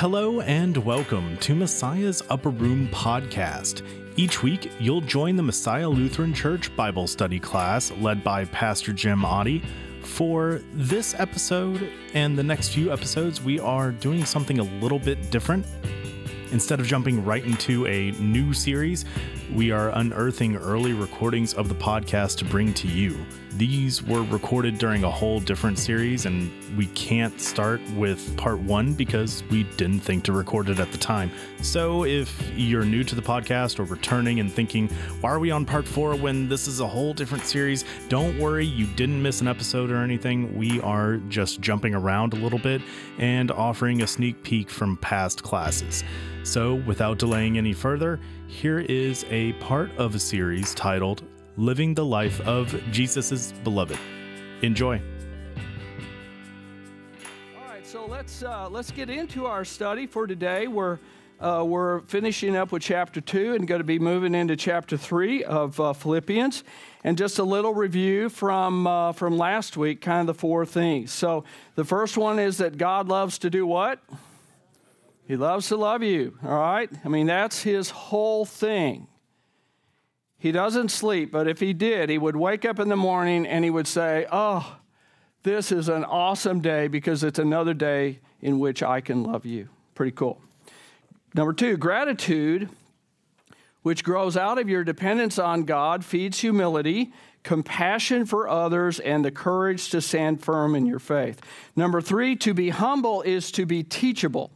Hello and welcome to Messiah's Upper Room podcast. Each week, you'll join the Messiah Lutheran Church Bible study class led by Pastor Jim Otte. For this episode and the next few episodes, we are doing something a little bit different. Instead of jumping right into a new series, we are unearthing early recordings of the podcast to bring to you. These were recorded during a whole different series, and we can't start with part one because we didn't think to record it at the time. So, if you're new to the podcast or returning and thinking, why are we on part four when this is a whole different series? Don't worry, you didn't miss an episode or anything. We are just jumping around a little bit and offering a sneak peek from past classes. So, without delaying any further, here is a part of a series titled Living the Life of Jesus' Beloved. Enjoy. All right, so let's uh, let's get into our study for today. We're uh, we're finishing up with chapter two and going to be moving into chapter three of uh, Philippians. And just a little review from uh, from last week, kind of the four things. So the first one is that God loves to do what? He loves to love you. All right, I mean that's His whole thing. He doesn't sleep, but if he did, he would wake up in the morning and he would say, Oh, this is an awesome day because it's another day in which I can love you. Pretty cool. Number two, gratitude, which grows out of your dependence on God, feeds humility, compassion for others, and the courage to stand firm in your faith. Number three, to be humble is to be teachable.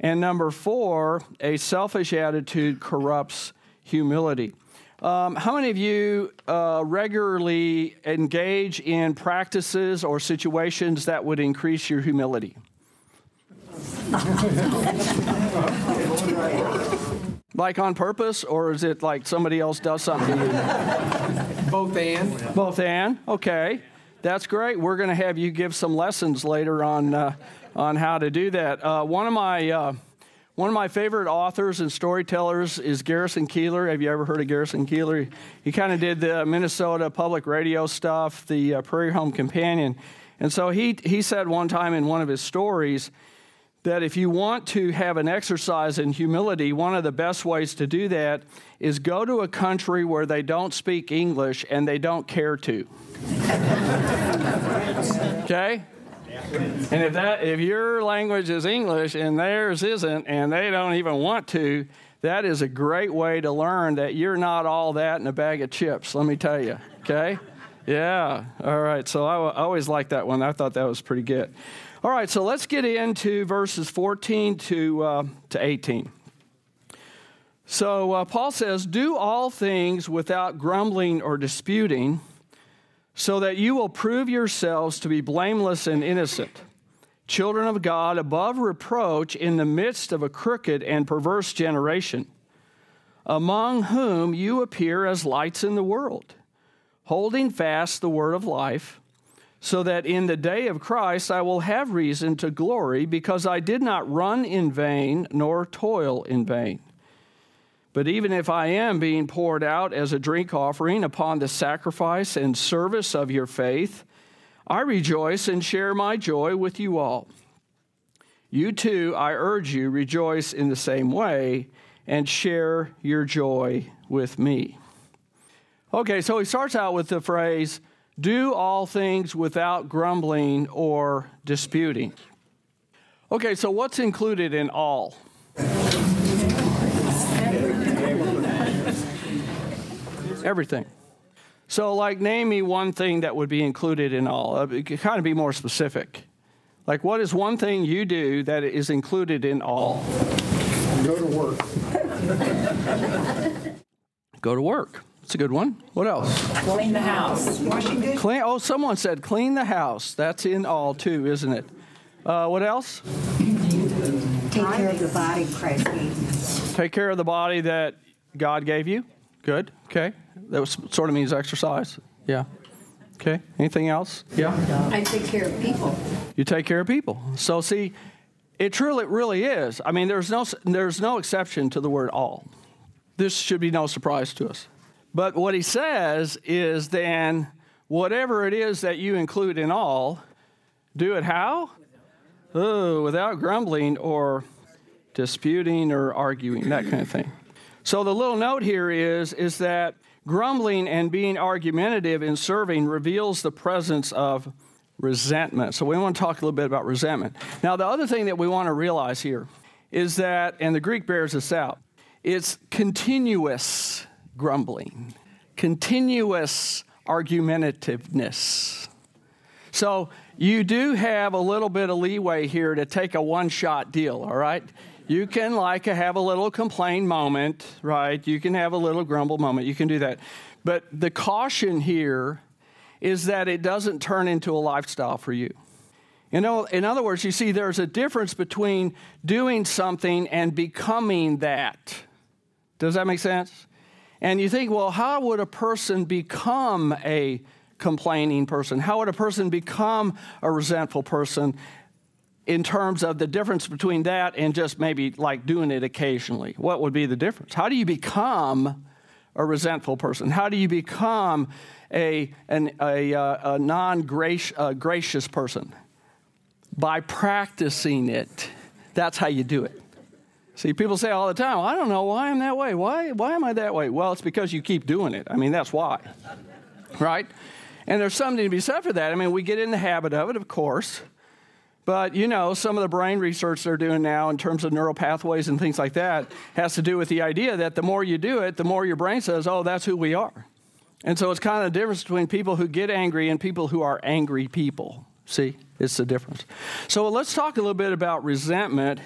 And number four, a selfish attitude corrupts humility. Um, how many of you uh, regularly engage in practices or situations that would increase your humility? like on purpose, or is it like somebody else does something? Both and. Both and. Okay, that's great. We're going to have you give some lessons later on uh, on how to do that. Uh, one of my uh, one of my favorite authors and storytellers is Garrison Keillor. Have you ever heard of Garrison Keillor? He kind of did the Minnesota public radio stuff, the uh, Prairie Home Companion. And so he, he said one time in one of his stories that if you want to have an exercise in humility, one of the best ways to do that is go to a country where they don't speak English and they don't care to. okay? And if that if your language is English and theirs isn't and they don't even want to, that is a great way to learn that you're not all that in a bag of chips, let me tell you. Okay? Yeah. All right. So I, always liked that one. I thought that was pretty good. All right. So let's get into verses 14 to, uh, to 18. So uh, Paul says, Do all things without grumbling or disputing so that you will prove yourselves to be blameless and innocent, children of God above reproach in the midst of a crooked and perverse generation, among whom you appear as lights in the world, holding fast the word of life, so that in the day of Christ I will have reason to glory, because I did not run in vain nor toil in vain. But even if I am being poured out as a drink offering upon the sacrifice and service of your faith, I rejoice and share my joy with you all. You too, I urge you, rejoice in the same way and share your joy with me. Okay, so he starts out with the phrase, do all things without grumbling or disputing. Okay, so what's included in all? Everything. So, like, name me one thing that would be included in all. Uh, it could kind of be more specific. Like, what is one thing you do that is included in all? Go to work. Go to work. It's a good one. What else? Clean the house. Washing dishes. Clean. Oh, someone said clean the house. That's in all too, isn't it? Uh, what else? Take care of the body Christ gave you. Take care of the body that God gave you. Good. Okay. That was, sort of means exercise. Yeah. Okay. Anything else? Yeah. I take care of people. You take care of people. So see, it truly really is. I mean, there's no there's no exception to the word all. This should be no surprise to us. But what he says is then whatever it is that you include in all, do it how? oh, without grumbling or disputing or arguing, that kind of thing. So the little note here is, is that grumbling and being argumentative in serving reveals the presence of resentment. So we want to talk a little bit about resentment. Now, the other thing that we want to realize here is that, and the Greek bears this out, it's continuous grumbling, continuous argumentativeness. So you do have a little bit of leeway here to take a one shot deal, all right? You can like have a little complain moment, right? You can have a little grumble moment. You can do that. But the caution here is that it doesn't turn into a lifestyle for you. You know, in other words, you see, there's a difference between doing something and becoming that. Does that make sense? And you think, well, how would a person become a complaining person? How would a person become a resentful person in terms of the difference between that and just maybe like doing it occasionally? What would be the difference? How do you become a resentful person? How do you become a, an, a, uh, a non gracious person? By practicing it. That's how you do it. See, people say all the time, I don't know why I'm that way. Why, why am I that way? Well, it's because you keep doing it. I mean, that's why. Right? And there's something to be said for that. I mean, we get in the habit of it, of course. But you know, some of the brain research they're doing now in terms of neural pathways and things like that has to do with the idea that the more you do it, the more your brain says, oh, that's who we are. And so it's kind of the difference between people who get angry and people who are angry people. See, it's the difference. So let's talk a little bit about resentment.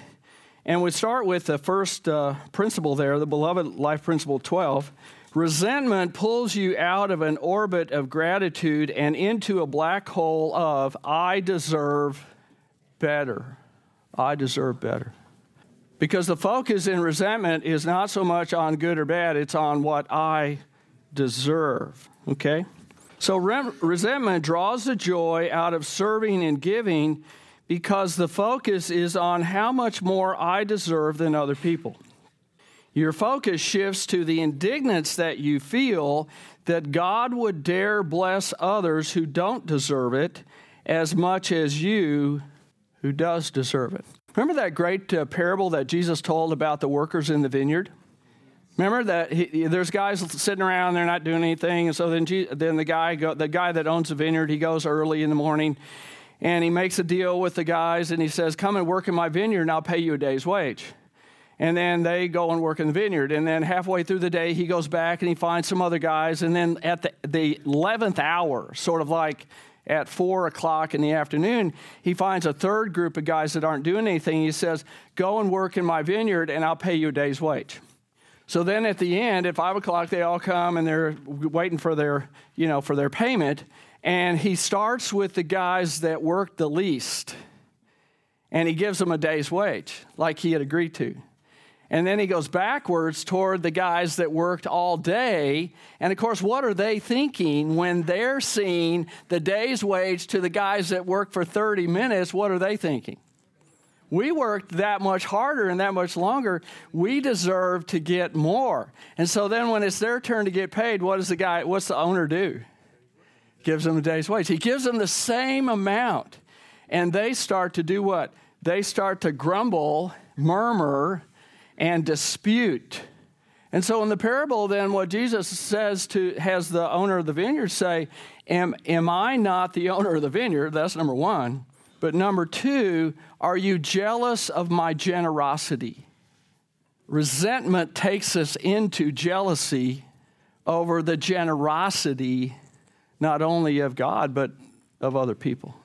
And we start with the first uh, principle there, the beloved life principle 12. Resentment pulls you out of an orbit of gratitude and into a black hole of, I deserve better. I deserve better. Because the focus in resentment is not so much on good or bad, it's on what I deserve. Okay? So re- resentment draws the joy out of serving and giving because the focus is on how much more I deserve than other people. Your focus shifts to the indignance that you feel that God would dare bless others who don't deserve it as much as you who does deserve it. Remember that great uh, parable that Jesus told about the workers in the vineyard? Remember that he, there's guys sitting around, they're not doing anything, and so then, then the guy go, the guy that owns the vineyard, he goes early in the morning, and he makes a deal with the guys, and he says, "Come and work in my vineyard, and I'll pay you a day's wage." and then they go and work in the vineyard. And then halfway through the day, he goes back and he finds some other guys. And then at the, the 11th hour, sort of like at four o'clock in the afternoon, he finds a third group of guys that aren't doing anything. He says, Go and work in my vineyard, and I'll pay you a day's wage. So then at the end, at five o'clock, they all come and they're waiting for their, you know, for their payment. And he starts with the guys that worked the least. And he gives them a day's wage, like he had agreed to. And then he goes backwards toward the guys that worked all day. And of course, what are they thinking when they're seeing the day's wage to the guys that work for 30 minutes? What are they thinking? We worked that much harder and that much longer. We deserve to get more. And so then when it's their turn to get paid, what does the guy, what's the owner do? Gives them a day's wage. He gives them the same amount. And they start to do what? They start to grumble, murmur, and dispute. And so in the parable, then, what Jesus says to has the owner of the vineyard say, Am, am I not the owner of the vineyard? That's number one. But number two, are you jealous of my generosity? Resentment takes us into jealousy over the generosity not only of God, but of other people.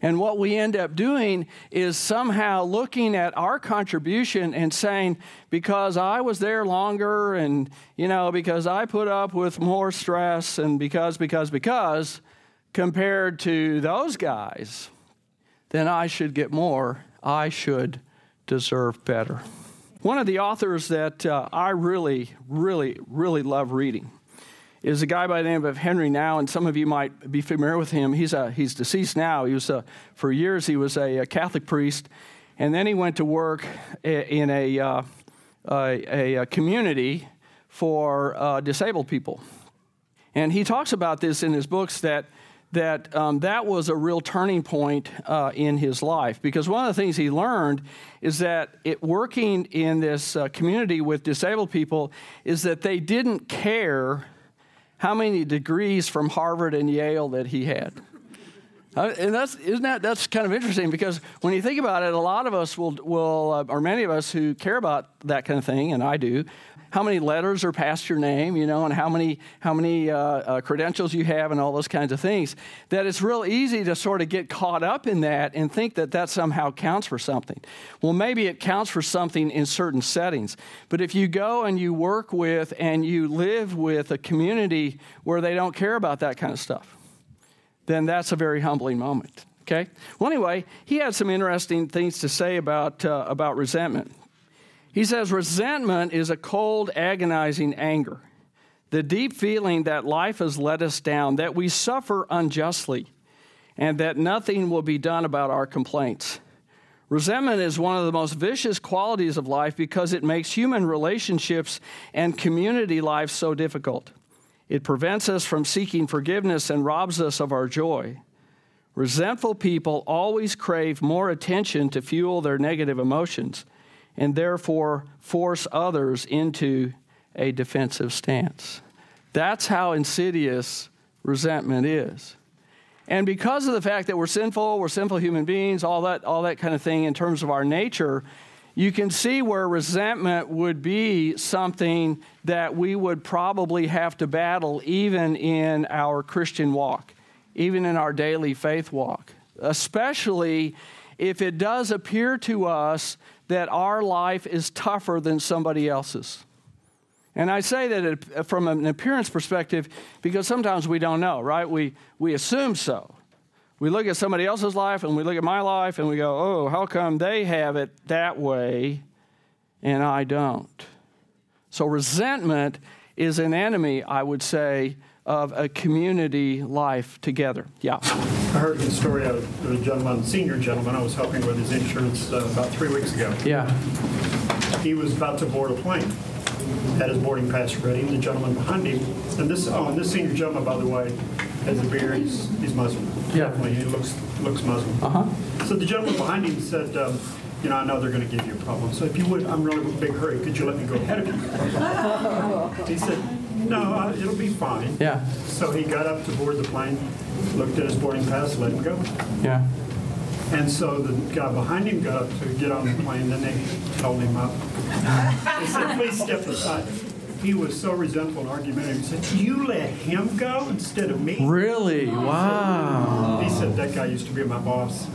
And what we end up doing is somehow looking at our contribution and saying, because I was there longer and, you know, because I put up with more stress and because, because, because, compared to those guys, then I should get more. I should deserve better. One of the authors that uh, I really, really, really love reading is a guy by the name of Henri Nouwen, and some of you might be familiar with him. He's, a, he's deceased now. He was a, for years he was a, a Catholic priest, and then he went to work in a, uh, a, a, community for uh, disabled people. And he talks about this in his books that, that um, that was a real turning point uh, in his life because one of the things he learned is that it, working in this uh, community with disabled people is that they didn't care how many degrees from Harvard and Yale that he had. Uh, and that's isn't that that's kind of interesting because when you think about it, a lot of us will will uh, or many of us who care about that kind of thing, and I do, how many letters are past your name, you know, and how many how many uh, uh, credentials you have, and all those kinds of things. That it's real easy to sort of get caught up in that and think that that somehow counts for something. Well, maybe it counts for something in certain settings, but if you go and you work with and you live with a community where they don't care about that kind of stuff, then that's a very humbling moment. Okay. Well, anyway, he had some interesting things to say about uh, about resentment. He says resentment is a cold, agonizing anger, the deep feeling that life has let us down, that we suffer unjustly, and that nothing will be done about our complaints. Resentment is one of the most vicious qualities of life because it makes human relationships and community life so difficult. It prevents us from seeking forgiveness and robs us of our joy. Resentful people always crave more attention to fuel their negative emotions and therefore force others into a defensive stance. That's how insidious resentment is. And because of the fact that we're sinful, we're sinful human beings, all that, all that kind of thing in terms of our nature, you can see where resentment would be something that we would probably have to battle even in our Christian walk, even in our daily faith walk, especially if it does appear to us that our life is tougher than somebody else's. And I say that from an appearance perspective because sometimes we don't know, right? We, we assume so. We look at somebody else's life and we look at my life and we go, oh, how come they have it that way and I don't? So resentment is an enemy, I would say, of a community life together. Yeah. I heard the story of a gentleman, senior gentleman, I was helping with his insurance uh, about three weeks ago. Yeah. He was about to board a plane, had his boarding pass ready, and the gentleman behind him, and this, oh, and this senior gentleman, by the way, has a beard, he's, he's Muslim. Yeah. Definitely, he looks, looks Muslim. Uh-huh. So the gentleman behind him said, um, you know, I know they're going to give you a problem. So if you would, I'm really in a big hurry. Could you let me go ahead of you? He said, no, uh, it'll be fine. Yeah. So he got up to board the plane, looked at his boarding pass, let him go. Yeah. And so the guy behind him got up to get on the plane, then they held him up. They said, please step aside. He was so resentful and argumentative. He said, you let him go instead of me? Really? Wow. He said, that guy used to be my boss.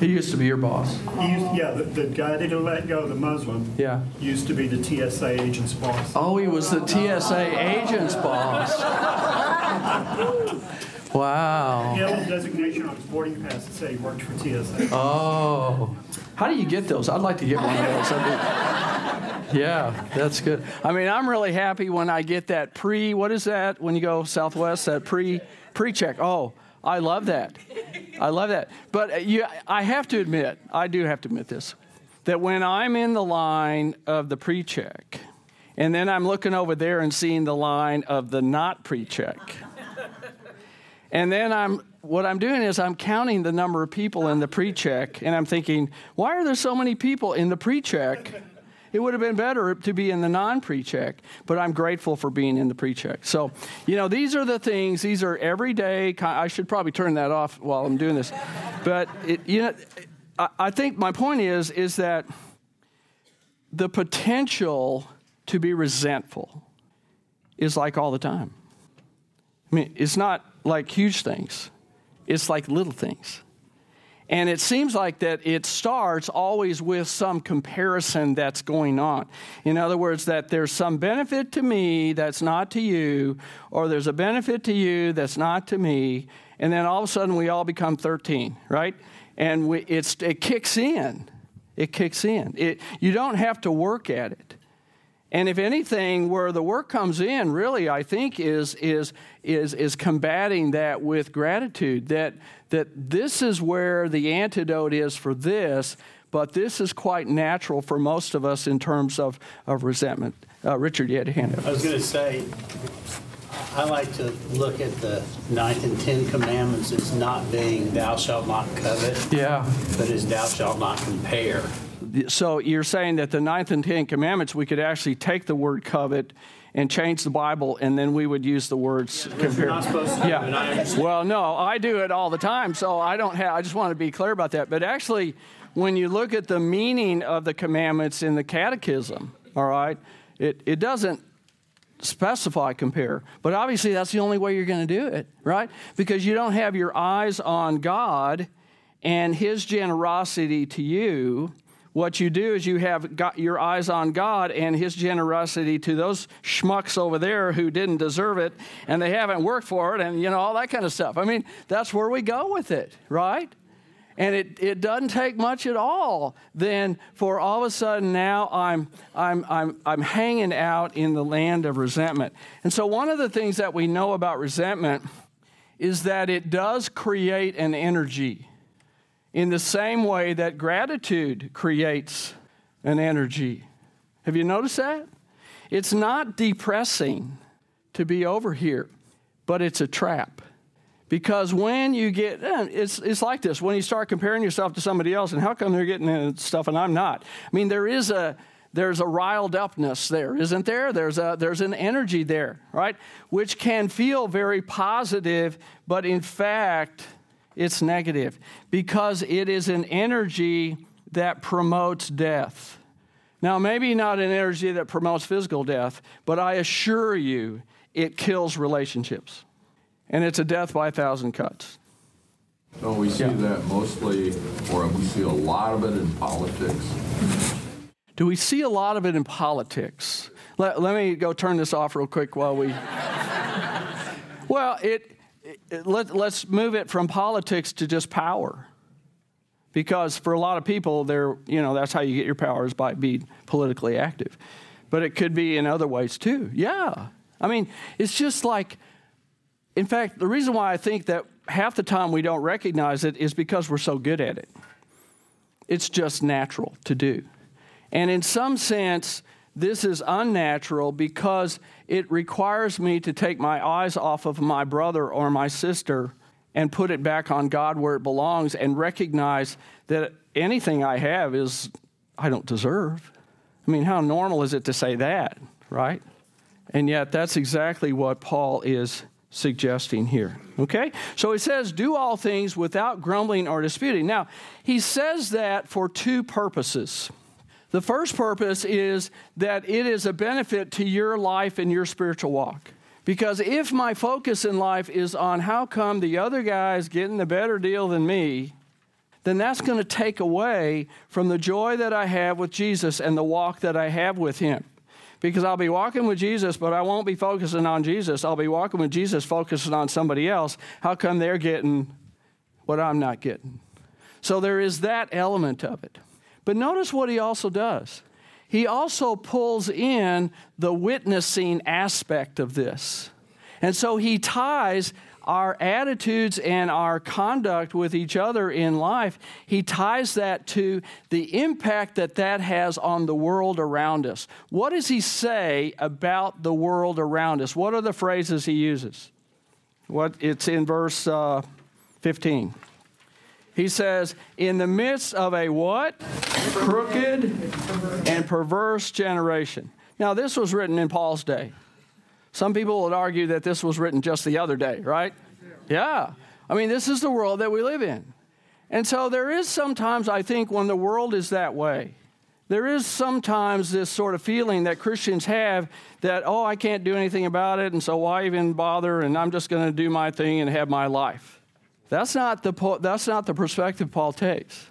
He used to be your boss. He used, yeah, the, the guy that he let go, the Muslim, Yeah. used to be the TSA agent's boss. Oh, he was the TSA agent's boss. Wow. He had a designation on his boarding pass that said he worked for TSA. Oh. How do you get those? I'd like to get one of those. Yeah, that's good. I mean, I'm really happy when I get that pre, what is that when you go Southwest, that pre pre check. Oh, I love that. I love that. But uh, you, I have to admit, I do have to admit this, that when I'm in the line of the pre check, and then I'm looking over there and seeing the line of the not pre check, and then I'm what I'm doing is I'm counting the number of people in the pre-check, and I'm thinking, why are there so many people in the pre-check? It would have been better to be in the non-pre-check, but I'm grateful for being in the pre-check. So, you know, these are the things. These are everyday. I should probably turn that off while I'm doing this, but it, you know, I, I think my point is is that the potential to be resentful is like all the time. I mean, it's not like huge things, it's like little things. And it seems like that it starts always with some comparison that's going on. In other words, that there's some benefit to me that's not to you, or there's a benefit to you that's not to me, and then all of a sudden we all become 13, right? And we, it's, it kicks in. It kicks in. It, you don't have to work at it. And if anything, where the work comes in, really, I think, is, is, is, is combating that with gratitude. That, that this is where the antidote is for this, but this is quite natural for most of us in terms of, of resentment. Uh, Richard, you had a hand up. I was going to say, I like to look at the ninth and ten commandments as not being thou shalt not covet, Yeah. but as thou shalt not compare. So you're saying that the ninth and tenth commandments, we could actually take the word covet and change the Bible, and then we would use the words You're compare. not supposed to do it, I Yeah. Well, no, I do it all the time, so I don't have. I just want to be clear about that. But actually, when you look at the meaning of the commandments in the Catechism, all right, it it doesn't specify compare. But obviously, that's the only way you're going to do it, right? Because you don't have your eyes on God and His generosity to you. What you do is you have got your eyes on God and His generosity to those schmucks over there who didn't deserve it and they haven't worked for it and you know all that kind of stuff. I mean, that's where we go with it, right? And it, it doesn't take much at all then for all of a sudden now I'm, I'm, I'm, I'm hanging out in the land of resentment. And so, one of the things that we know about resentment is that it does create an energy in the same way that gratitude creates an energy. Have you noticed that? It's not depressing to be over here, but it's a trap. Because when you get, eh, it's, it's like this when you start comparing yourself to somebody else, and how come they're getting in stuff and I'm not? I mean, there is a, there's a riled upness there, isn't there? There's, a, there's an energy there, right? Which can feel very positive, but in fact, it's negative because it is an energy that promotes death. Now, maybe not an energy that promotes physical death, but I assure you, it kills relationships. And it's a death by a thousand cuts. So we see Yeah. that mostly, or we see a lot of it in politics. Do we see a lot of it in politics? Let, let me go turn this off real quick while we. well, it, let, let's move it from politics to just power. Because for a lot of people, they're, you know, that's how you get your power is by being politically active. But it could be in other ways too. Yeah. I mean, it's just like, in fact, the reason why I think that half the time we don't recognize it is because we're so good at it. It's just natural to do. And in some sense, this is unnatural because it requires me to take my eyes off of my brother or my sister and put it back on God where it belongs and recognize that anything I have is I don't deserve. I mean, how normal is it to say that, right? And yet, that's exactly what Paul is suggesting here. Okay? So he says, do all things without grumbling or disputing. Now, he says that for two purposes. The first purpose is that it is a benefit to your life and your spiritual walk. Because if my focus in life is on how come the other guy's getting the better deal than me, then that's going to take away from the joy that I have with Jesus and the walk that I have with Him. Because I'll be walking with Jesus, but I won't be focusing on Jesus. I'll be walking with Jesus, focusing on somebody else. How come they're getting what I'm not getting? So there is that element of it. But notice what he also does. He also pulls in the witnessing aspect of this. And so he ties our attitudes and our conduct with each other in life, he ties that to the impact that that has on the world around us. What does he say about the world around us? What are the phrases he uses? What it's in verse uh, 15. He says, "In the midst of a what? Crooked and perverse generation." Now, this was written in Paul's day. Some people would argue that this was written just the other day, right? Yeah. I mean, this is the world that we live in. And so there is sometimes, I think, when the world is that way, there is sometimes this sort of feeling that Christians have that, oh, I can't do anything about it, and so why even bother, and I'm just going to do my thing and have my life. That's not the, that's not the perspective Paul takes.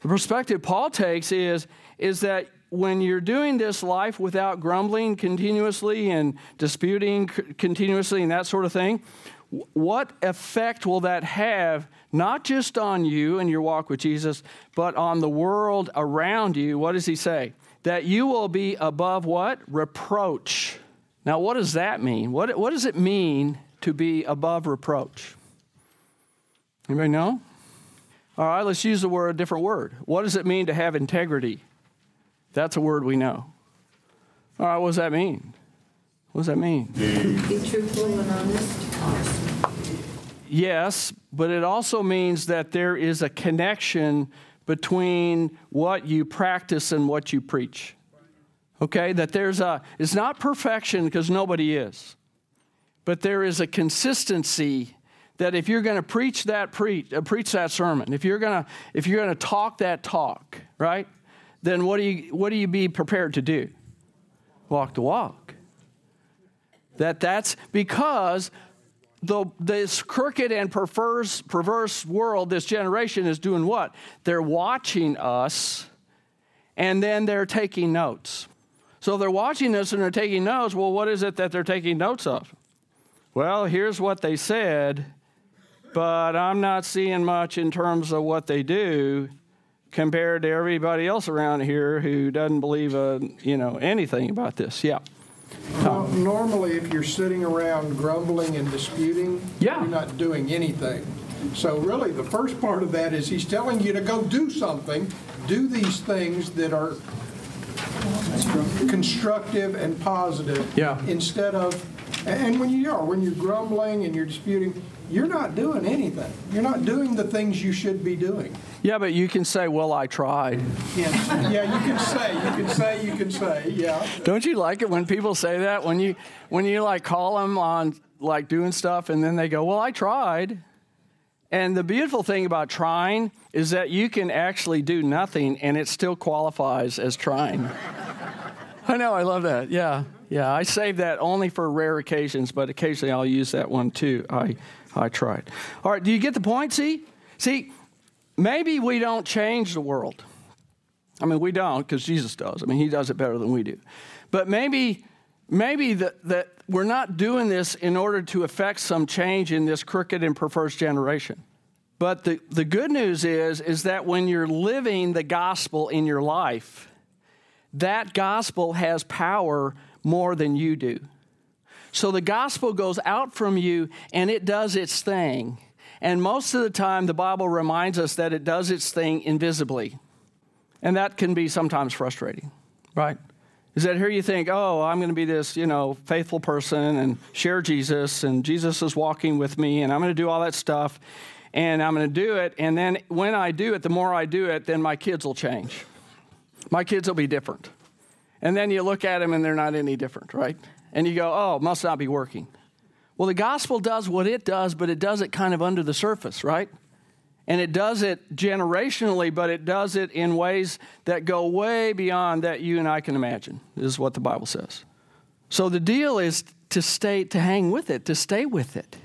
The perspective Paul takes is, is that when you're doing this life without grumbling continuously and disputing continuously and that sort of thing, what effect will that have not just on you and your walk with Jesus, but on the world around you? What does he say? That you will be above what? Reproach. Now, what does that mean? What, what does it mean to be above reproach? Anybody know? All right, let's use the word a different word. What does it mean to have integrity? That's a word we know. All right, what does that mean? What does that mean? Be truthful and honest. Yes, but it also means that there is a connection between what you practice and what you preach. Okay? That there's a, it's not perfection because nobody is, but there is a consistency that if you're going to preach that preach, uh, preach that sermon, if you're going to if you're going to talk that talk, right? Then what do you what do you be prepared to do? Walk the walk. That that's because the, this crooked and perverse, perverse world, this generation is doing what? They're watching us and then they're taking notes. So they're watching us and they're taking notes. Well, what is it that they're taking notes of? Well, here's what they said, but I'm not seeing much in terms of what they do compared to everybody else around here who doesn't believe uh, you know anything about this. Yeah. Well, normally, if you're sitting around grumbling and disputing, Yeah. you're not doing anything. So really, the first part of that is he's telling you to go do something, do these things that are constructive and positive. Yeah. Instead of, and when you are, when you're grumbling and you're disputing, you're not doing anything. You're not doing the things you should be doing. Yeah, but you can say, "Well, I tried." Yeah, yeah, you can say, you can say, you can say, yeah. Don't you like it when people say that? When you when you like call them on like doing stuff and then they go, "Well, I tried." And the beautiful thing about trying is that you can actually do nothing and it still qualifies as trying. I know, I love that. Yeah. Yeah, I save that only for rare occasions, but occasionally I'll use that one too. I I tried. All right, do you get the point? See? See, maybe we don't change the world. I mean, we don't because Jesus does. I mean, he does it better than we do. But maybe, maybe that, that we're not doing this in order to affect some change in this crooked and perverse generation. But the, the good news is, is that when you're living the gospel in your life, that gospel has power more than you do. So the gospel goes out from you and it does its thing. And most of the time, the Bible reminds us that it does its thing invisibly. And that can be sometimes frustrating, right? Is that here you think, oh, I'm going to be this, you know, faithful person and share Jesus, and Jesus is walking with me, and I'm going to do all that stuff, and I'm going to do it. And then when I do it, the more I do it, then my kids will change. My kids will be different. And then you look at them and they're not any different, right? And you go, oh, must not be working. Well, the gospel does what it does, but it does it kind of under the surface, right? And it does it generationally, but it does it in ways that go way beyond that you and I can imagine, is what the Bible says. So the deal is to stay, to hang with it, to stay with it.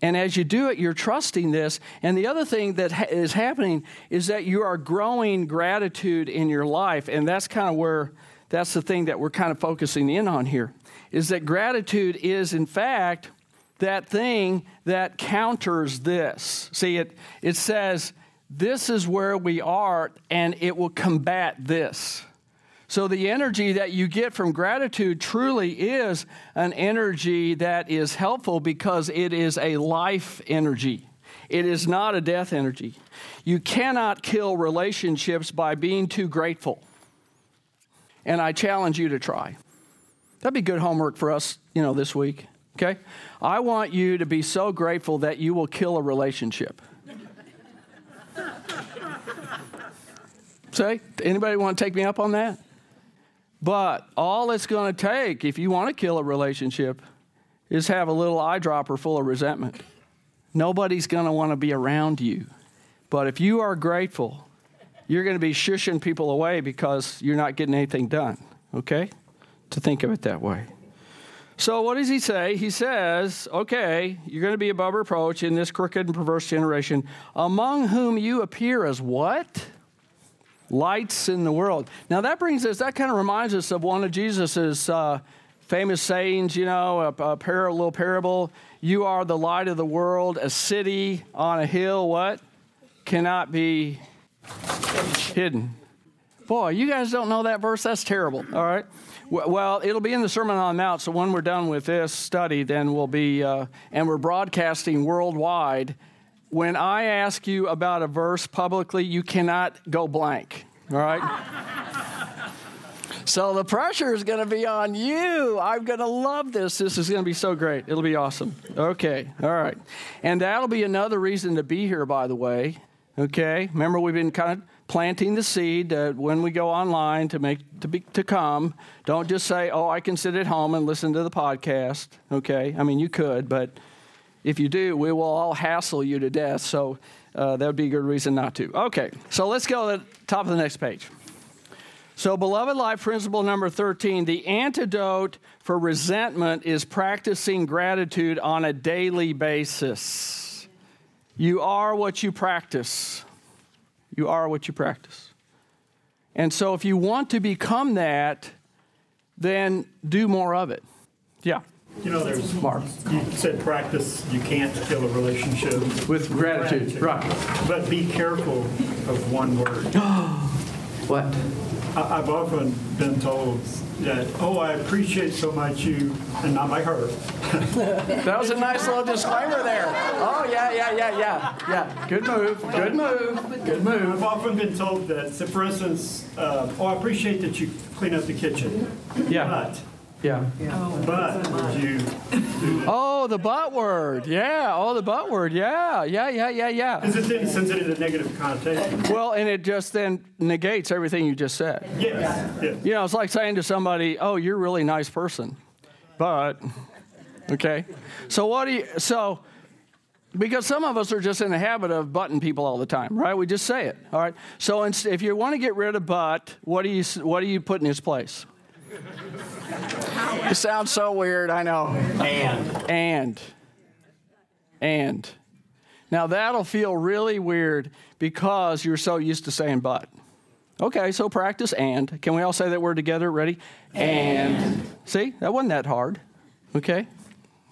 And as you do it, you're trusting this. And the other thing that ha- is happening is that you are growing gratitude in your life. And that's kind of where, that's the thing that we're kind of focusing in on here, is that gratitude is, in fact, that thing that counters this. See, it, it says, this is where we are, and it will combat this. So, the energy that you get from gratitude truly is an energy that is helpful because it is a life energy. It is not a death energy. You cannot kill relationships by being too grateful. And I challenge you to try. That'd be good homework for us, you know, this week. Okay? I want you to be so grateful that you will kill a relationship. Say, anybody want to take me up on that? But all it's going to take, if you want to kill a relationship, is have a little eyedropper full of resentment. Nobody's going to want to be around you. But if you are grateful, you're going to be shushing people away because you're not getting anything done. Okay? To think of it that way. So, what does he say? He says, okay, you're going to be above reproach in this crooked and perverse generation, among whom you appear as what? lights in the world. Now that brings us, that kind of reminds us of one of Jesus's uh, famous sayings, you know, a, a, par- a little parable. You are the light of the world. A city on a hill, what? Cannot be hidden. Boy, you guys don't know that verse? That's terrible, all right? Well, it'll be in the Sermon on the Mount, so when we're done with this study, then we'll be, uh, and we're broadcasting worldwide when I ask you about a verse publicly, you cannot go blank, all right? So the pressure is going to be on you. I'm going to love this. This is going to be so great. It'll be awesome. Okay, all right. And that'll be another reason to be here, by the way. Okay, remember we've been kind of planting the seed that when we go online to make to be to come. Don't just say, "Oh, I can sit at home and listen to the podcast." Okay, I mean you could, but if you do, we will all hassle you to death. So uh, that would be a good reason not to. Okay, so let's go to the top of the next page. So, beloved life principle number 13 the antidote for resentment is practicing gratitude on a daily basis. You are what you practice. You are what you practice. And so, if you want to become that, then do more of it. Yeah. You know, there's, Mark. you said practice, you can't kill a relationship. With gratitude. Right. But be careful of one word. What? I- I've often been told that, oh, I appreciate so much you, and not my her. That was a nice little disclaimer there. Oh, yeah, yeah, yeah, yeah. Yeah. Good move. Good move. Good move. I've often been told that, so for instance, uh, oh, I appreciate that you clean up the kitchen. Yeah. But, Yeah. but would you, Oh, the butt word. Yeah. Oh, the butt word. Yeah. Yeah, yeah, yeah, yeah. because it then sends it in a negative connotation. Well, and it just then negates everything you just said. Yes, yes. You know, it's like saying to somebody, "Oh, you're a really nice person," but okay. So what do you? So because some of us are just in the habit of butting people all the time, right? We just say it. All right. So if you want to get rid of butt, what do you what do you put in its place? It sounds so weird. I know. And And. And. Now that'll feel really weird because you're so used to saying but. Okay, so practice and. Can we all say that word together? Ready? And. See, that wasn't that hard. Okay?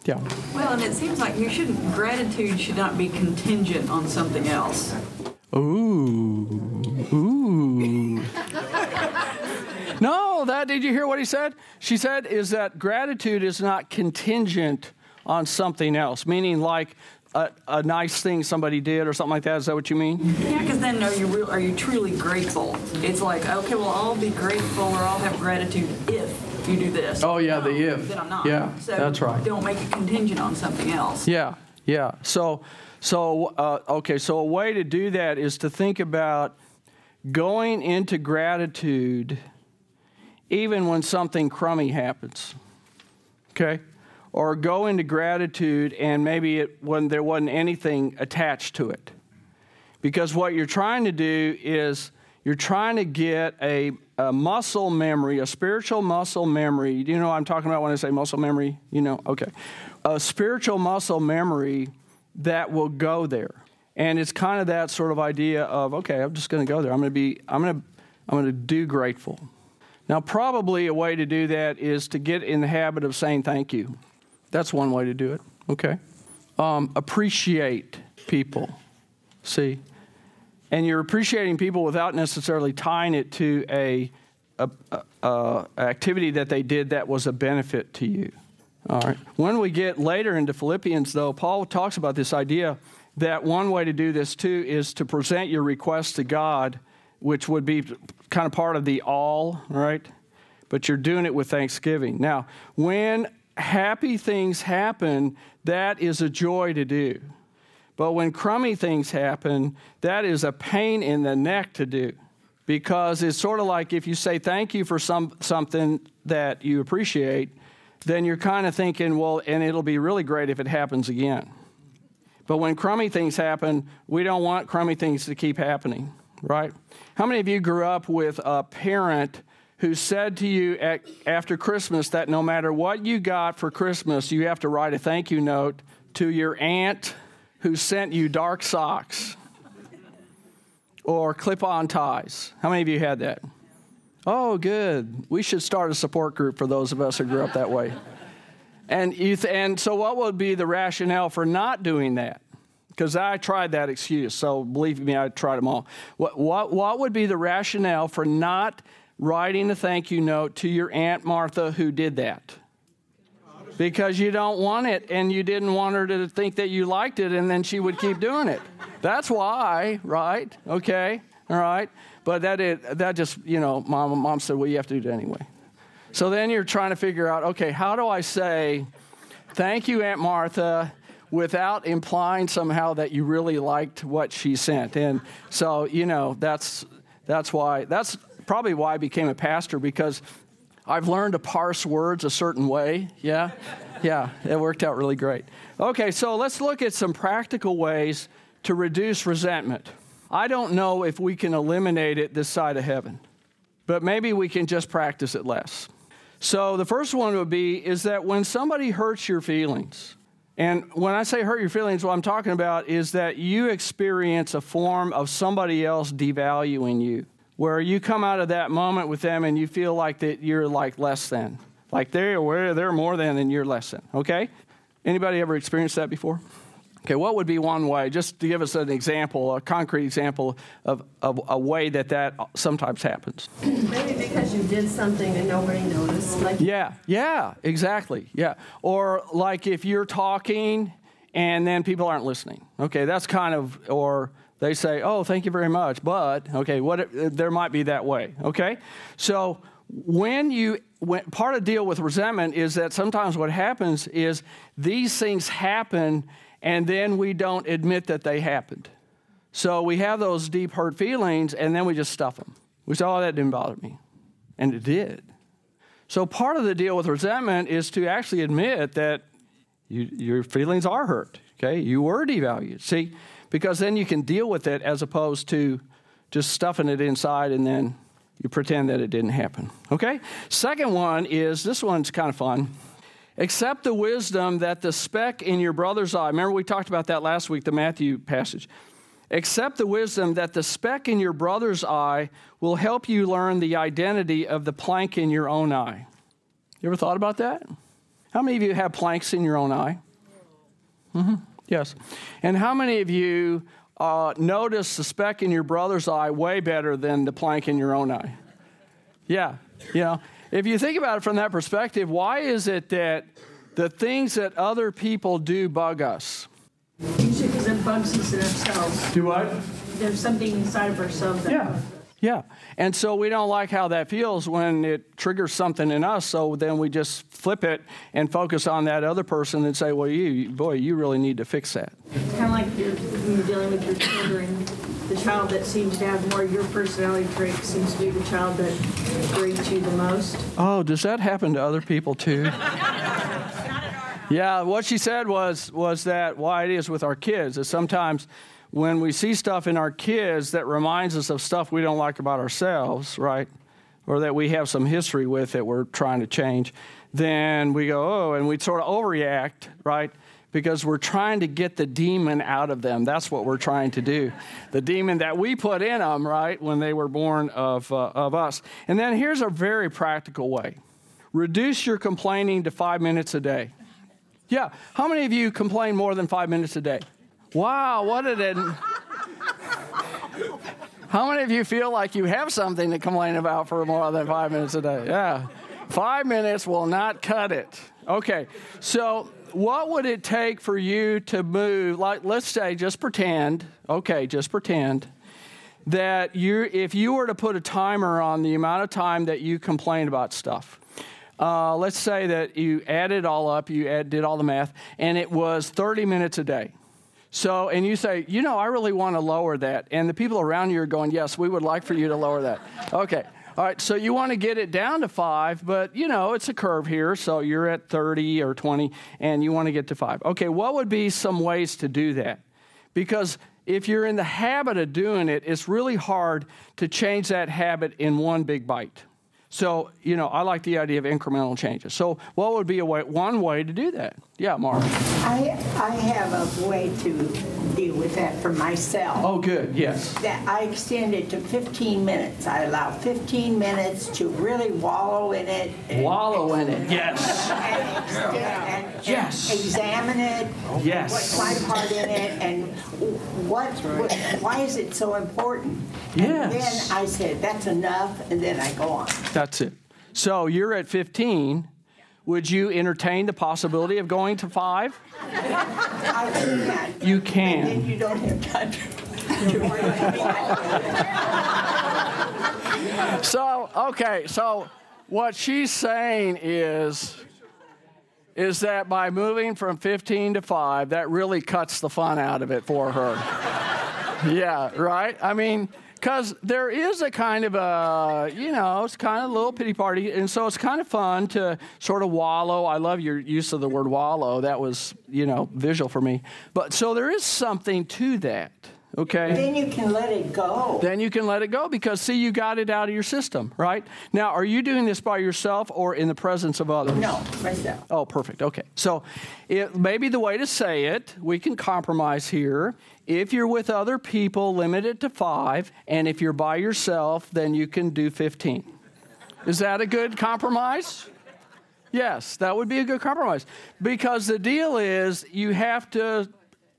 Yeah. Well, and it seems like you shouldn't, gratitude should not be contingent on something else. Ooh. Ooh. no, that did you hear what he said? She said is that gratitude is not contingent on something else, meaning like a, a nice thing somebody did or something like that. Is that what you mean? Yeah, because then are you real, are you truly grateful? It's like, okay, well, I'll be grateful or I'll have gratitude if you do this. Oh, yeah, the if. Then I'm not. Yeah, so that's right. Don't make it contingent on something else. Yeah, yeah. So, so uh, okay. So a way to do that is to think about going into gratitude, even when something crummy happens. Okay, or go into gratitude and maybe it, when there wasn't anything attached to it, because what you're trying to do is you're trying to get a, a muscle memory, a spiritual muscle memory. Do you know what I'm talking about when I say muscle memory? You know, okay. A spiritual muscle memory that will go there. And it's kind of that sort of idea of, okay, I'm just going to go there. I'm going to be, I'm going to, I'm going to do grateful. Now, probably a way to do that is to get in the habit of saying thank you. That's one way to do it. Okay. Um, appreciate people. See? and you're appreciating people without necessarily tying it to a, a, a, activity that they did that was a benefit to you. All right. When we get later into Philippians, though, Paul talks about this idea that one way to do this too is to present your request to God, which would be kind of part of the all, right? But you're doing it with thanksgiving. Now, when happy things happen, that is a joy to do. But when crummy things happen, that is a pain in the neck to do. Because it's sort of like if you say thank you for some, something that you appreciate, then you're kind of thinking, well, and it'll be really great if it happens again. But when crummy things happen, we don't want crummy things to keep happening, right? How many of you grew up with a parent who said to you at, after Christmas that no matter what you got for Christmas, you have to write a thank you note to your aunt who sent you dark socks or clip on ties? How many of you had that? Oh, good. We should start a support group for those of us who grew up that way. And, th- and so, what would be the rationale for not doing that? Because I tried that excuse, so believe me, I tried them all. What, what, what would be the rationale for not writing a thank you note to your Aunt Martha who did that? Because you don't want it and you didn't want her to think that you liked it and then she would keep doing it. That's why, right? Okay, all right. but that it, that just you know, mom mom said, well, you have to do it anyway. So then you're trying to figure out, okay, how do I say, thank you, Aunt Martha, without implying somehow that you really liked what she sent? And so you know, that's that's why that's probably why I became a pastor because I've learned to parse words a certain way. Yeah, yeah, it worked out really great. Okay, so let's look at some practical ways to reduce resentment. I don't know if we can eliminate it this side of heaven, but maybe we can just practice it less. So the first one would be is that when somebody hurts your feelings, and when I say hurt your feelings, what I'm talking about is that you experience a form of somebody else devaluing you, where you come out of that moment with them and you feel like that you're like less than, like they're they're more than and you're less than. Okay, anybody ever experienced that before? Okay, what would be one way, just to give us an example, a concrete example of, of a way that that sometimes happens? Maybe because you did something and nobody noticed. Like yeah, yeah, exactly. Yeah. Or like if you're talking and then people aren't listening. Okay, that's kind of, or they say, oh, thank you very much, but, okay, what, there might be that way. Okay? So when you when, part of the deal with resentment is that sometimes what happens is these things happen and then we don't admit that they happened. So we have those deep hurt feelings, and then we just stuff them. We say, oh, that didn't bother me. And it did. So part of the deal with resentment is to actually admit that you, your feelings are hurt, okay? You were devalued. See, because then you can deal with it as opposed to just stuffing it inside and then you pretend that it didn't happen, okay? Second one is this one's kind of fun. Accept the wisdom that the speck in your brother's eye, remember we talked about that last week, the Matthew passage. Accept the wisdom that the speck in your brother's eye will help you learn the identity of the plank in your own eye. You ever thought about that? How many of you have planks in your own eye? Mm-hmm. Yes. And how many of you uh, notice the speck in your brother's eye way better than the plank in your own eye? Yeah. You know, if you think about it from that perspective, why is it that the things that other people do bug us? Usually because it bugs us in ourselves. Do what? There's something inside of ourselves that yeah. Yeah. And so we don't like how that feels when it triggers something in us. So then we just flip it and focus on that other person and say, well, you, boy, you really need to fix that. Kind of like you're, when you're dealing with your children the child that seems to have more of your personality traits seems to be the child that grates you the most. Oh, does that happen to other people too? yeah, what she said was was that why it is with our kids is sometimes when we see stuff in our kids that reminds us of stuff we don't like about ourselves, right? Or that we have some history with that we're trying to change, then we go, oh, and we sort of overreact, right? Because we're trying to get the demon out of them. That's what we're trying to do. The demon that we put in them, right, when they were born of, uh, of us. And then here's a very practical way reduce your complaining to five minutes a day. Yeah, how many of you complain more than five minutes a day? Wow, what did it. How many of you feel like you have something to complain about for more than five minutes a day? Yeah. Five minutes will not cut it. Okay, so what would it take for you to move? Like, let's say, just pretend, okay, just pretend that you, if you were to put a timer on the amount of time that you complain about stuff, uh, let's say that you added it all up, you add, did all the math, and it was 30 minutes a day. So, and you say, you know, I really want to lower that. And the people around you are going, yes, we would like for you to lower that. Okay. All right, so you want to get it down to five, but you know, it's a curve here, so you're at 30 or 20, and you want to get to five. Okay, what would be some ways to do that? Because if you're in the habit of doing it, it's really hard to change that habit in one big bite. So, you know, I like the idea of incremental changes. So, what would be a way, one way to do that? Yeah, Marge. I, I have a way to deal with that for myself. Oh, good, yes. That I extend it to 15 minutes. I allow 15 minutes to really wallow in it. And, wallow in it, yes. And, extend, and, yes. examine it. Yes. What's my part in it and what, what why is it so important? Yes. And then I said, that's enough, and then I go on. That's it. So you're at 15 would you entertain the possibility of going to five? You can. And you don't have time to so, okay, so what she's saying is is that by moving from 15 to 5, that really cuts the fun out of it for her. yeah, right? I mean, because there is a kind of a, you know, it's kind of a little pity party. And so it's kind of fun to sort of wallow. I love your use of the word wallow. That was, you know, visual for me. But so there is something to that. Okay. Then you can let it go. Then you can let it go because, see, you got it out of your system, right? Now, are you doing this by yourself or in the presence of others? No, myself. Oh, perfect. Okay. So, it, maybe the way to say it, we can compromise here. If you're with other people, limit it to five. And if you're by yourself, then you can do 15. Is that a good compromise? Yes, that would be a good compromise. Because the deal is you have to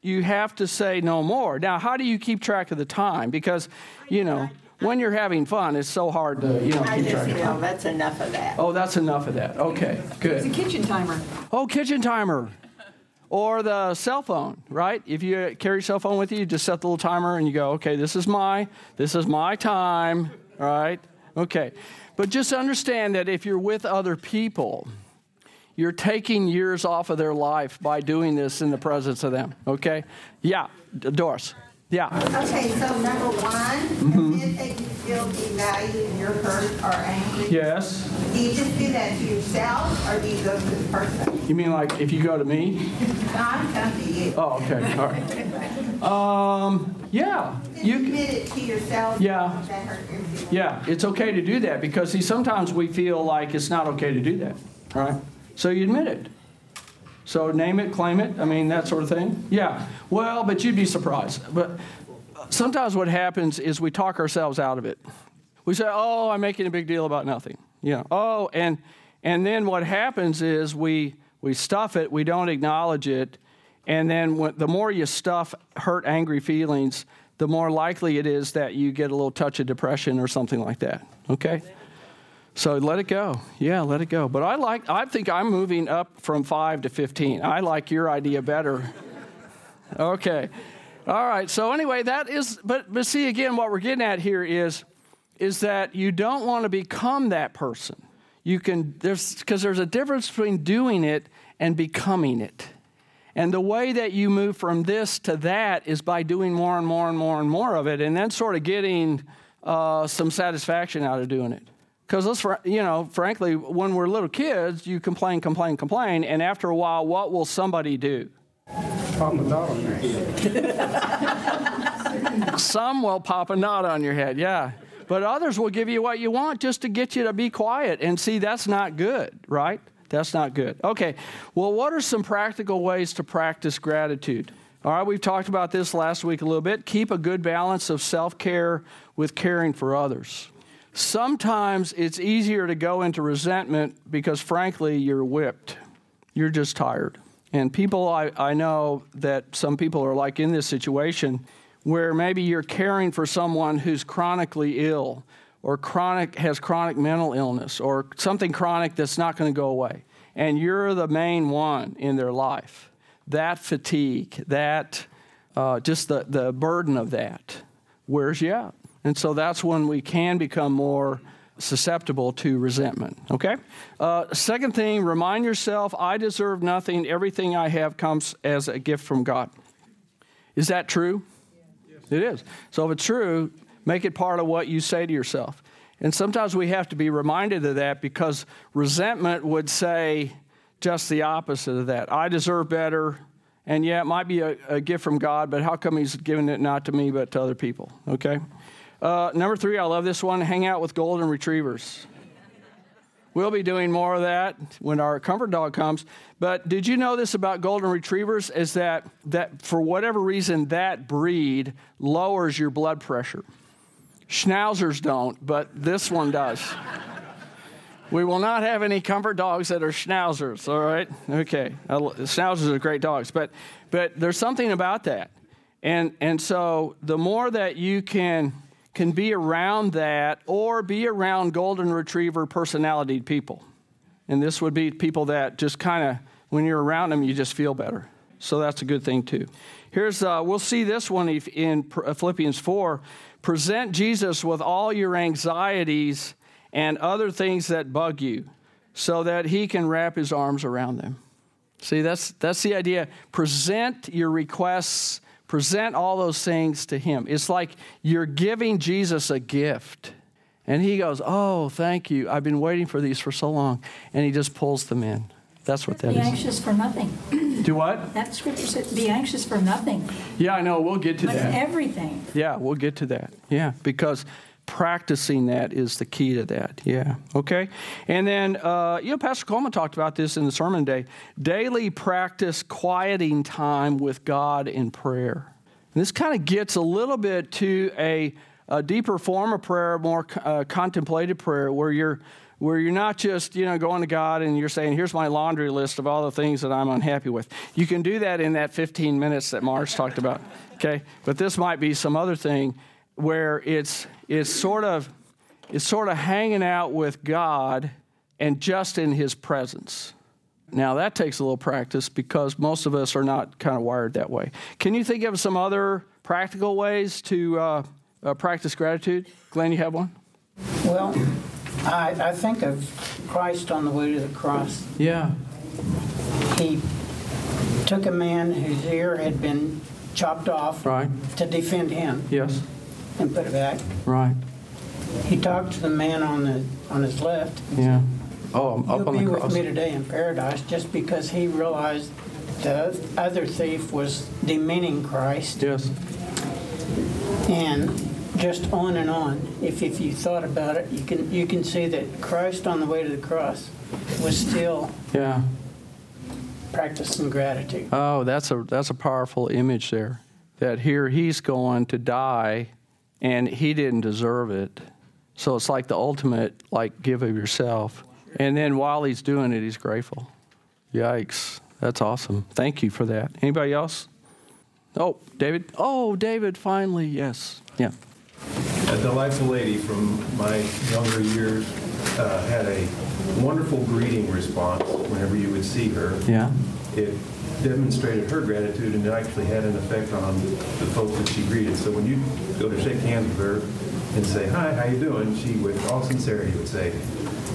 you have to say no more. Now, how do you keep track of the time? Because, you know, when you're having fun, it's so hard to, you know, I keep just track of feel time. that's enough of that. Oh, that's enough of that. Okay, good. It's a good. kitchen timer. Oh, kitchen timer. Or the cell phone, right? If you carry your cell phone with you, you just set the little timer and you go, okay, this is my, this is my time, right? Okay. But just understand that if you're with other people, you're taking years off of their life by doing this in the presence of them, okay? Yeah, Doris. Yeah. Okay, so number one, Mm-hmm. if that you feel devalued and you're hurt or angry, Yes. do you just do that to yourself or do you go to the person? You mean like if you go to me? No, I'm coming to you. Oh, okay. All right. Um, yeah. Just You admit it to yourself. Yeah. That hurt your. Yeah, it's okay to do that because see sometimes we feel like it's not okay to do that, right? So you admit it. So name it, claim it, I mean that sort of thing. Yeah. Well, but you'd be surprised. But sometimes what happens is we talk ourselves out of it. We say, "Oh, I'm making a big deal about nothing." Know. Oh, and and then what happens is we we stuff it, we don't acknowledge it, and then when, the more you stuff hurt, angry feelings, the more likely it is that you get a little touch of depression or something like that. Okay. So let it go. Yeah, let it go. But I like. I think I'm moving up from five to fifteen. I like your idea better. Okay. All right. So anyway, that is. But but see again, what we're getting at here is, is that you don't want to become that person. You can there's because there's a difference between doing it and becoming it. And the way that you move from this to that is by doing more and more and more and more of it, and then sort of getting uh, some satisfaction out of doing it. Because let's, you know, frankly, when we're little kids, you complain, complain, complain, and after a while, what will somebody do? Pop a dot on your head. Some will pop a knot on your head, yeah. But others will give you what you want just to get you to be quiet. And see, that's not good, right? That's not good. Okay, well, what are some practical ways to practice gratitude? All right, we've talked about this last week a little bit. Keep a good balance of self care with caring for others. Sometimes it's easier to go into resentment because, frankly, you're whipped. You're just tired. And people, I, I know that some people are like in this situation where maybe you're caring for someone who's chronically ill or chronic has chronic mental illness or something chronic that's not going to go away and you're the main one in their life that fatigue that uh, just the, the burden of that wears you out and so that's when we can become more susceptible to resentment okay uh, second thing remind yourself i deserve nothing everything i have comes as a gift from god is that true it is. So if it's true, make it part of what you say to yourself. And sometimes we have to be reminded of that because resentment would say just the opposite of that. I deserve better. And yeah, it might be a, a gift from God, but how come He's giving it not to me but to other people? Okay? Uh, number three, I love this one hang out with golden retrievers. We'll be doing more of that when our comfort dog comes. But did you know this about golden retrievers? Is that, that for whatever reason, that breed lowers your blood pressure. Schnauzers don't, but this one does. we will not have any comfort dogs that are schnauzers, all right? Okay. Schnauzers are great dogs, but, but there's something about that. And, and so the more that you can can be around that or be around golden retriever personality people. And this would be people that just kind of, when you're around them, you just feel better. So that's a good thing too. Here's uh, we'll see this one in uh, Philippians 4. Present Jesus with all your anxieties and other things that bug you, so that he can wrap his arms around them. See, that's that's the idea. Present your requests, present all those things to him. It's like you're giving Jesus a gift. And he goes, Oh, thank you. I've been waiting for these for so long. And he just pulls them in. That's what that be is. Be anxious for nothing. Do what? That scripture said, be anxious for nothing. Yeah, I know. We'll get to but that. everything. Yeah, we'll get to that. Yeah, because practicing that is the key to that. Yeah. Okay. And then, uh, you know, Pastor Coleman talked about this in the sermon day. Daily practice quieting time with God in prayer. And this kind of gets a little bit to a, a deeper form of prayer, more uh, contemplative prayer, where you're where you're not just you know going to God and you're saying, "Here's my laundry list of all the things that I'm unhappy with." You can do that in that 15 minutes that Marge talked about. Okay, but this might be some other thing where it's it's sort of it's sort of hanging out with God and just in His presence. Now that takes a little practice because most of us are not kind of wired that way. Can you think of some other practical ways to uh, uh, practice gratitude? Glenn, you have one? Well, I, I think of Christ on the way to the cross. Yeah. He took a man whose ear had been chopped off right. to defend him. Yes. And put it back. Right. He talked to the man on the on his left. Yeah. Oh, I'm You'll up on be the cross. with me today in paradise, just because he realized the other thief was demeaning Christ. Yes. And just on and on. If, if you thought about it, you can you can see that Christ on the way to the cross was still yeah practicing gratitude. Oh, that's a that's a powerful image there. That here he's going to die, and he didn't deserve it. So it's like the ultimate like give of yourself. And then while he's doing it, he's grateful. Yikes! That's awesome. Thank you for that. Anybody else? Oh, David. Oh, David. Finally, yes. Yeah. A delightful lady from my younger years uh, had a wonderful greeting response whenever you would see her. Yeah. It demonstrated her gratitude and it actually had an effect on the folks that she greeted. So when you go to shake hands with her and say, hi, how you doing? She, with all sincerity, would say,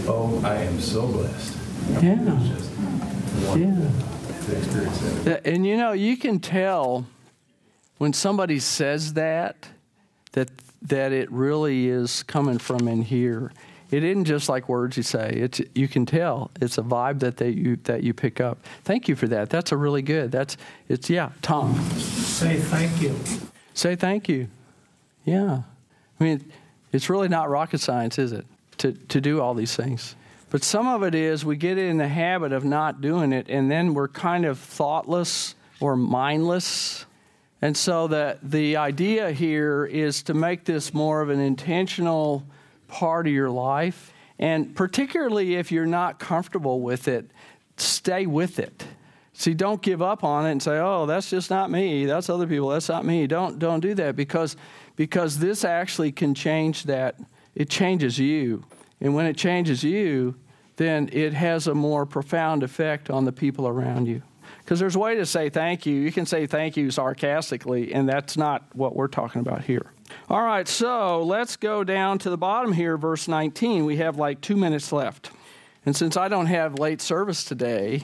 oh, I am so blessed. Yeah. It just yeah. experience that. And you know, you can tell when somebody says that, that that it really is coming from in here. It isn't just like words you say. It's you can tell. It's a vibe that they you that you pick up. Thank you for that. That's a really good. That's it's yeah, Tom. Say thank you. Say thank you. Yeah. I mean, it's really not rocket science, is it? To to do all these things. But some of it is we get in the habit of not doing it and then we're kind of thoughtless or mindless and so the, the idea here is to make this more of an intentional part of your life. And particularly if you're not comfortable with it, stay with it. See, don't give up on it and say, "Oh, that's just not me. That's other people. That's not me." Don't don't do that because because this actually can change that. It changes you, and when it changes you, then it has a more profound effect on the people around you. Because there's a way to say thank you. You can say thank you sarcastically, and that's not what we're talking about here. All right, so let's go down to the bottom here, verse 19. We have like two minutes left. And since I don't have late service today,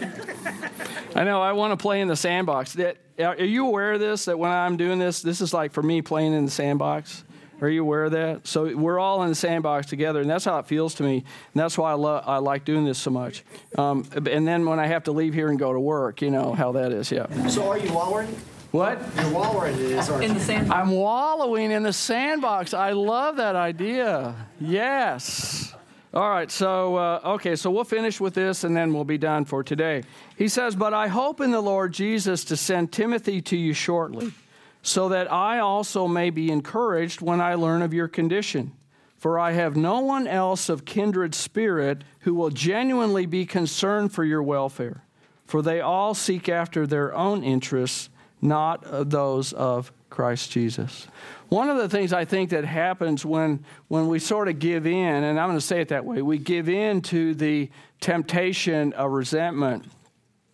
I know I want to play in the sandbox. That, are you aware of this? That when I'm doing this, this is like for me playing in the sandbox? Are you aware of that? So we're all in the sandbox together, and that's how it feels to me. And that's why I, lo- I like doing this so much. Um, and then when I have to leave here and go to work, you know how that is, yeah. So are you wallowing? What? You're wallowing in this, In the you? sandbox. I'm wallowing in the sandbox. I love that idea. Yes. All right, so, uh, okay, so we'll finish with this and then we'll be done for today. He says, But I hope in the Lord Jesus to send Timothy to you shortly, so that I also may be encouraged when I learn of your condition. For I have no one else of kindred spirit who will genuinely be concerned for your welfare, for they all seek after their own interests, not of those of Christ Jesus. One of the things I think that happens when, when we sort of give in, and I'm going to say it that way, we give in to the temptation of resentment,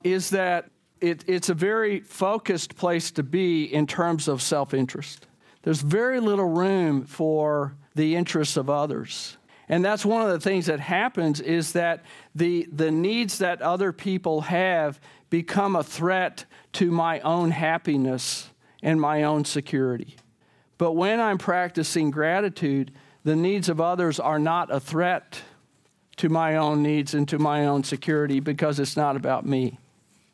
is that it, it's a very focused place to be in terms of self interest. There's very little room for the interests of others. And that's one of the things that happens is that the, the needs that other people have become a threat to my own happiness and my own security. But when I'm practicing gratitude, the needs of others are not a threat to my own needs and to my own security because it's not about me.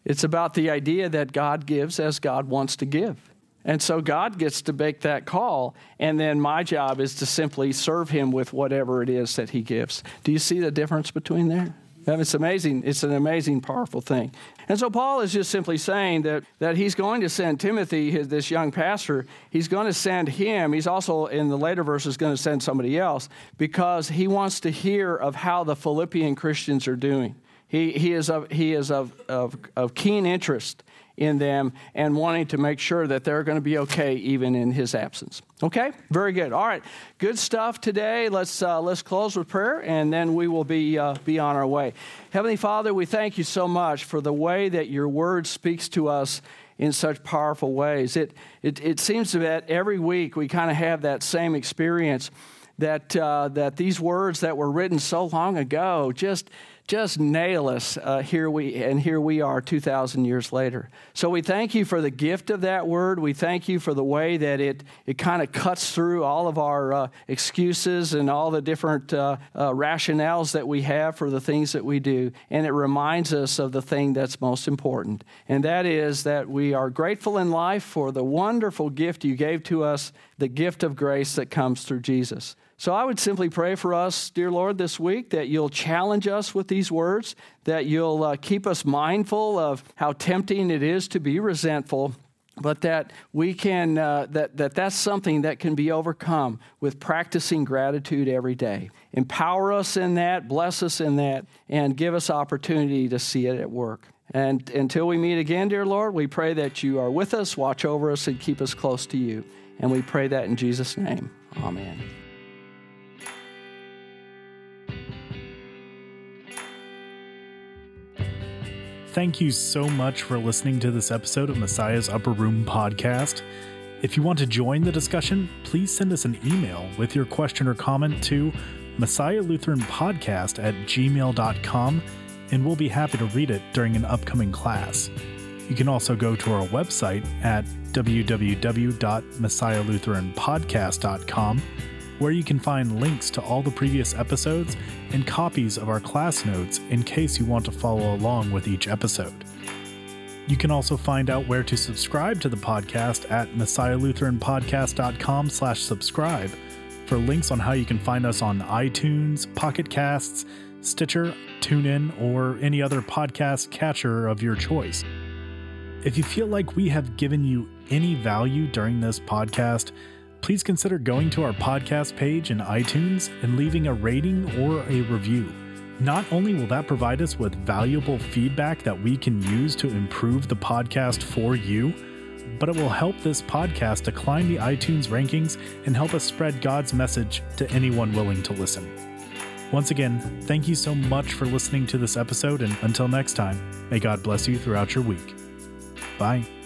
It's about the idea that God gives as God wants to give. And so God gets to make that call, and then my job is to simply serve Him with whatever it is that He gives. Do you see the difference between there? It's amazing. It's an amazing, powerful thing. And so Paul is just simply saying that, that he's going to send Timothy, his, this young pastor, he's going to send him. He's also, in the later verses, going to send somebody else because he wants to hear of how the Philippian Christians are doing. He, he is, of, he is of, of, of keen interest in them and wanting to make sure that they're going to be okay even in his absence. Okay? Very good. All right. Good stuff today. Let's, uh, let's close with prayer and then we will be, uh, be on our way. Heavenly Father, we thank you so much for the way that your word speaks to us in such powerful ways. It, it, it seems that every week we kind of have that same experience that, uh, that these words that were written so long ago just just nail us uh, here we and here we are 2000 years later. So we thank you for the gift of that word. We thank you for the way that it, it kind of cuts through all of our uh, excuses and all the different uh, uh, rationales that we have for the things that we do. And it reminds us of the thing that's most important. And that is that we are grateful in life for the wonderful gift you gave to us the gift of grace that comes through jesus so I would simply pray for us, dear Lord, this week that you'll challenge us with these words, that you'll uh, keep us mindful of how tempting it is to be resentful, but that we can uh, that, that that's something that can be overcome with practicing gratitude every day. Empower us in that, bless us in that, and give us opportunity to see it at work. And until we meet again, dear Lord, we pray that you are with us, watch over us, and keep us close to you. And we pray that in Jesus' name. Amen. Thank you so much for listening to this episode of Messiah's Upper Room podcast. If you want to join the discussion, please send us an email with your question or comment to Messiah Lutheran Podcast at gmail.com, and we'll be happy to read it during an upcoming class. You can also go to our website at www.messiahlutheranpodcast.com where you can find links to all the previous episodes and copies of our class notes in case you want to follow along with each episode. You can also find out where to subscribe to the podcast at messiahlutheranpodcast.com slash subscribe for links on how you can find us on iTunes, Pocket Casts, Stitcher, TuneIn, or any other podcast catcher of your choice. If you feel like we have given you any value during this podcast, please consider going to our podcast page in iTunes and leaving a rating or a review. Not only will that provide us with valuable feedback that we can use to improve the podcast for you, but it will help this podcast to climb the iTunes rankings and help us spread God's message to anyone willing to listen. Once again, thank you so much for listening to this episode, and until next time, may God bless you throughout your week. Bye.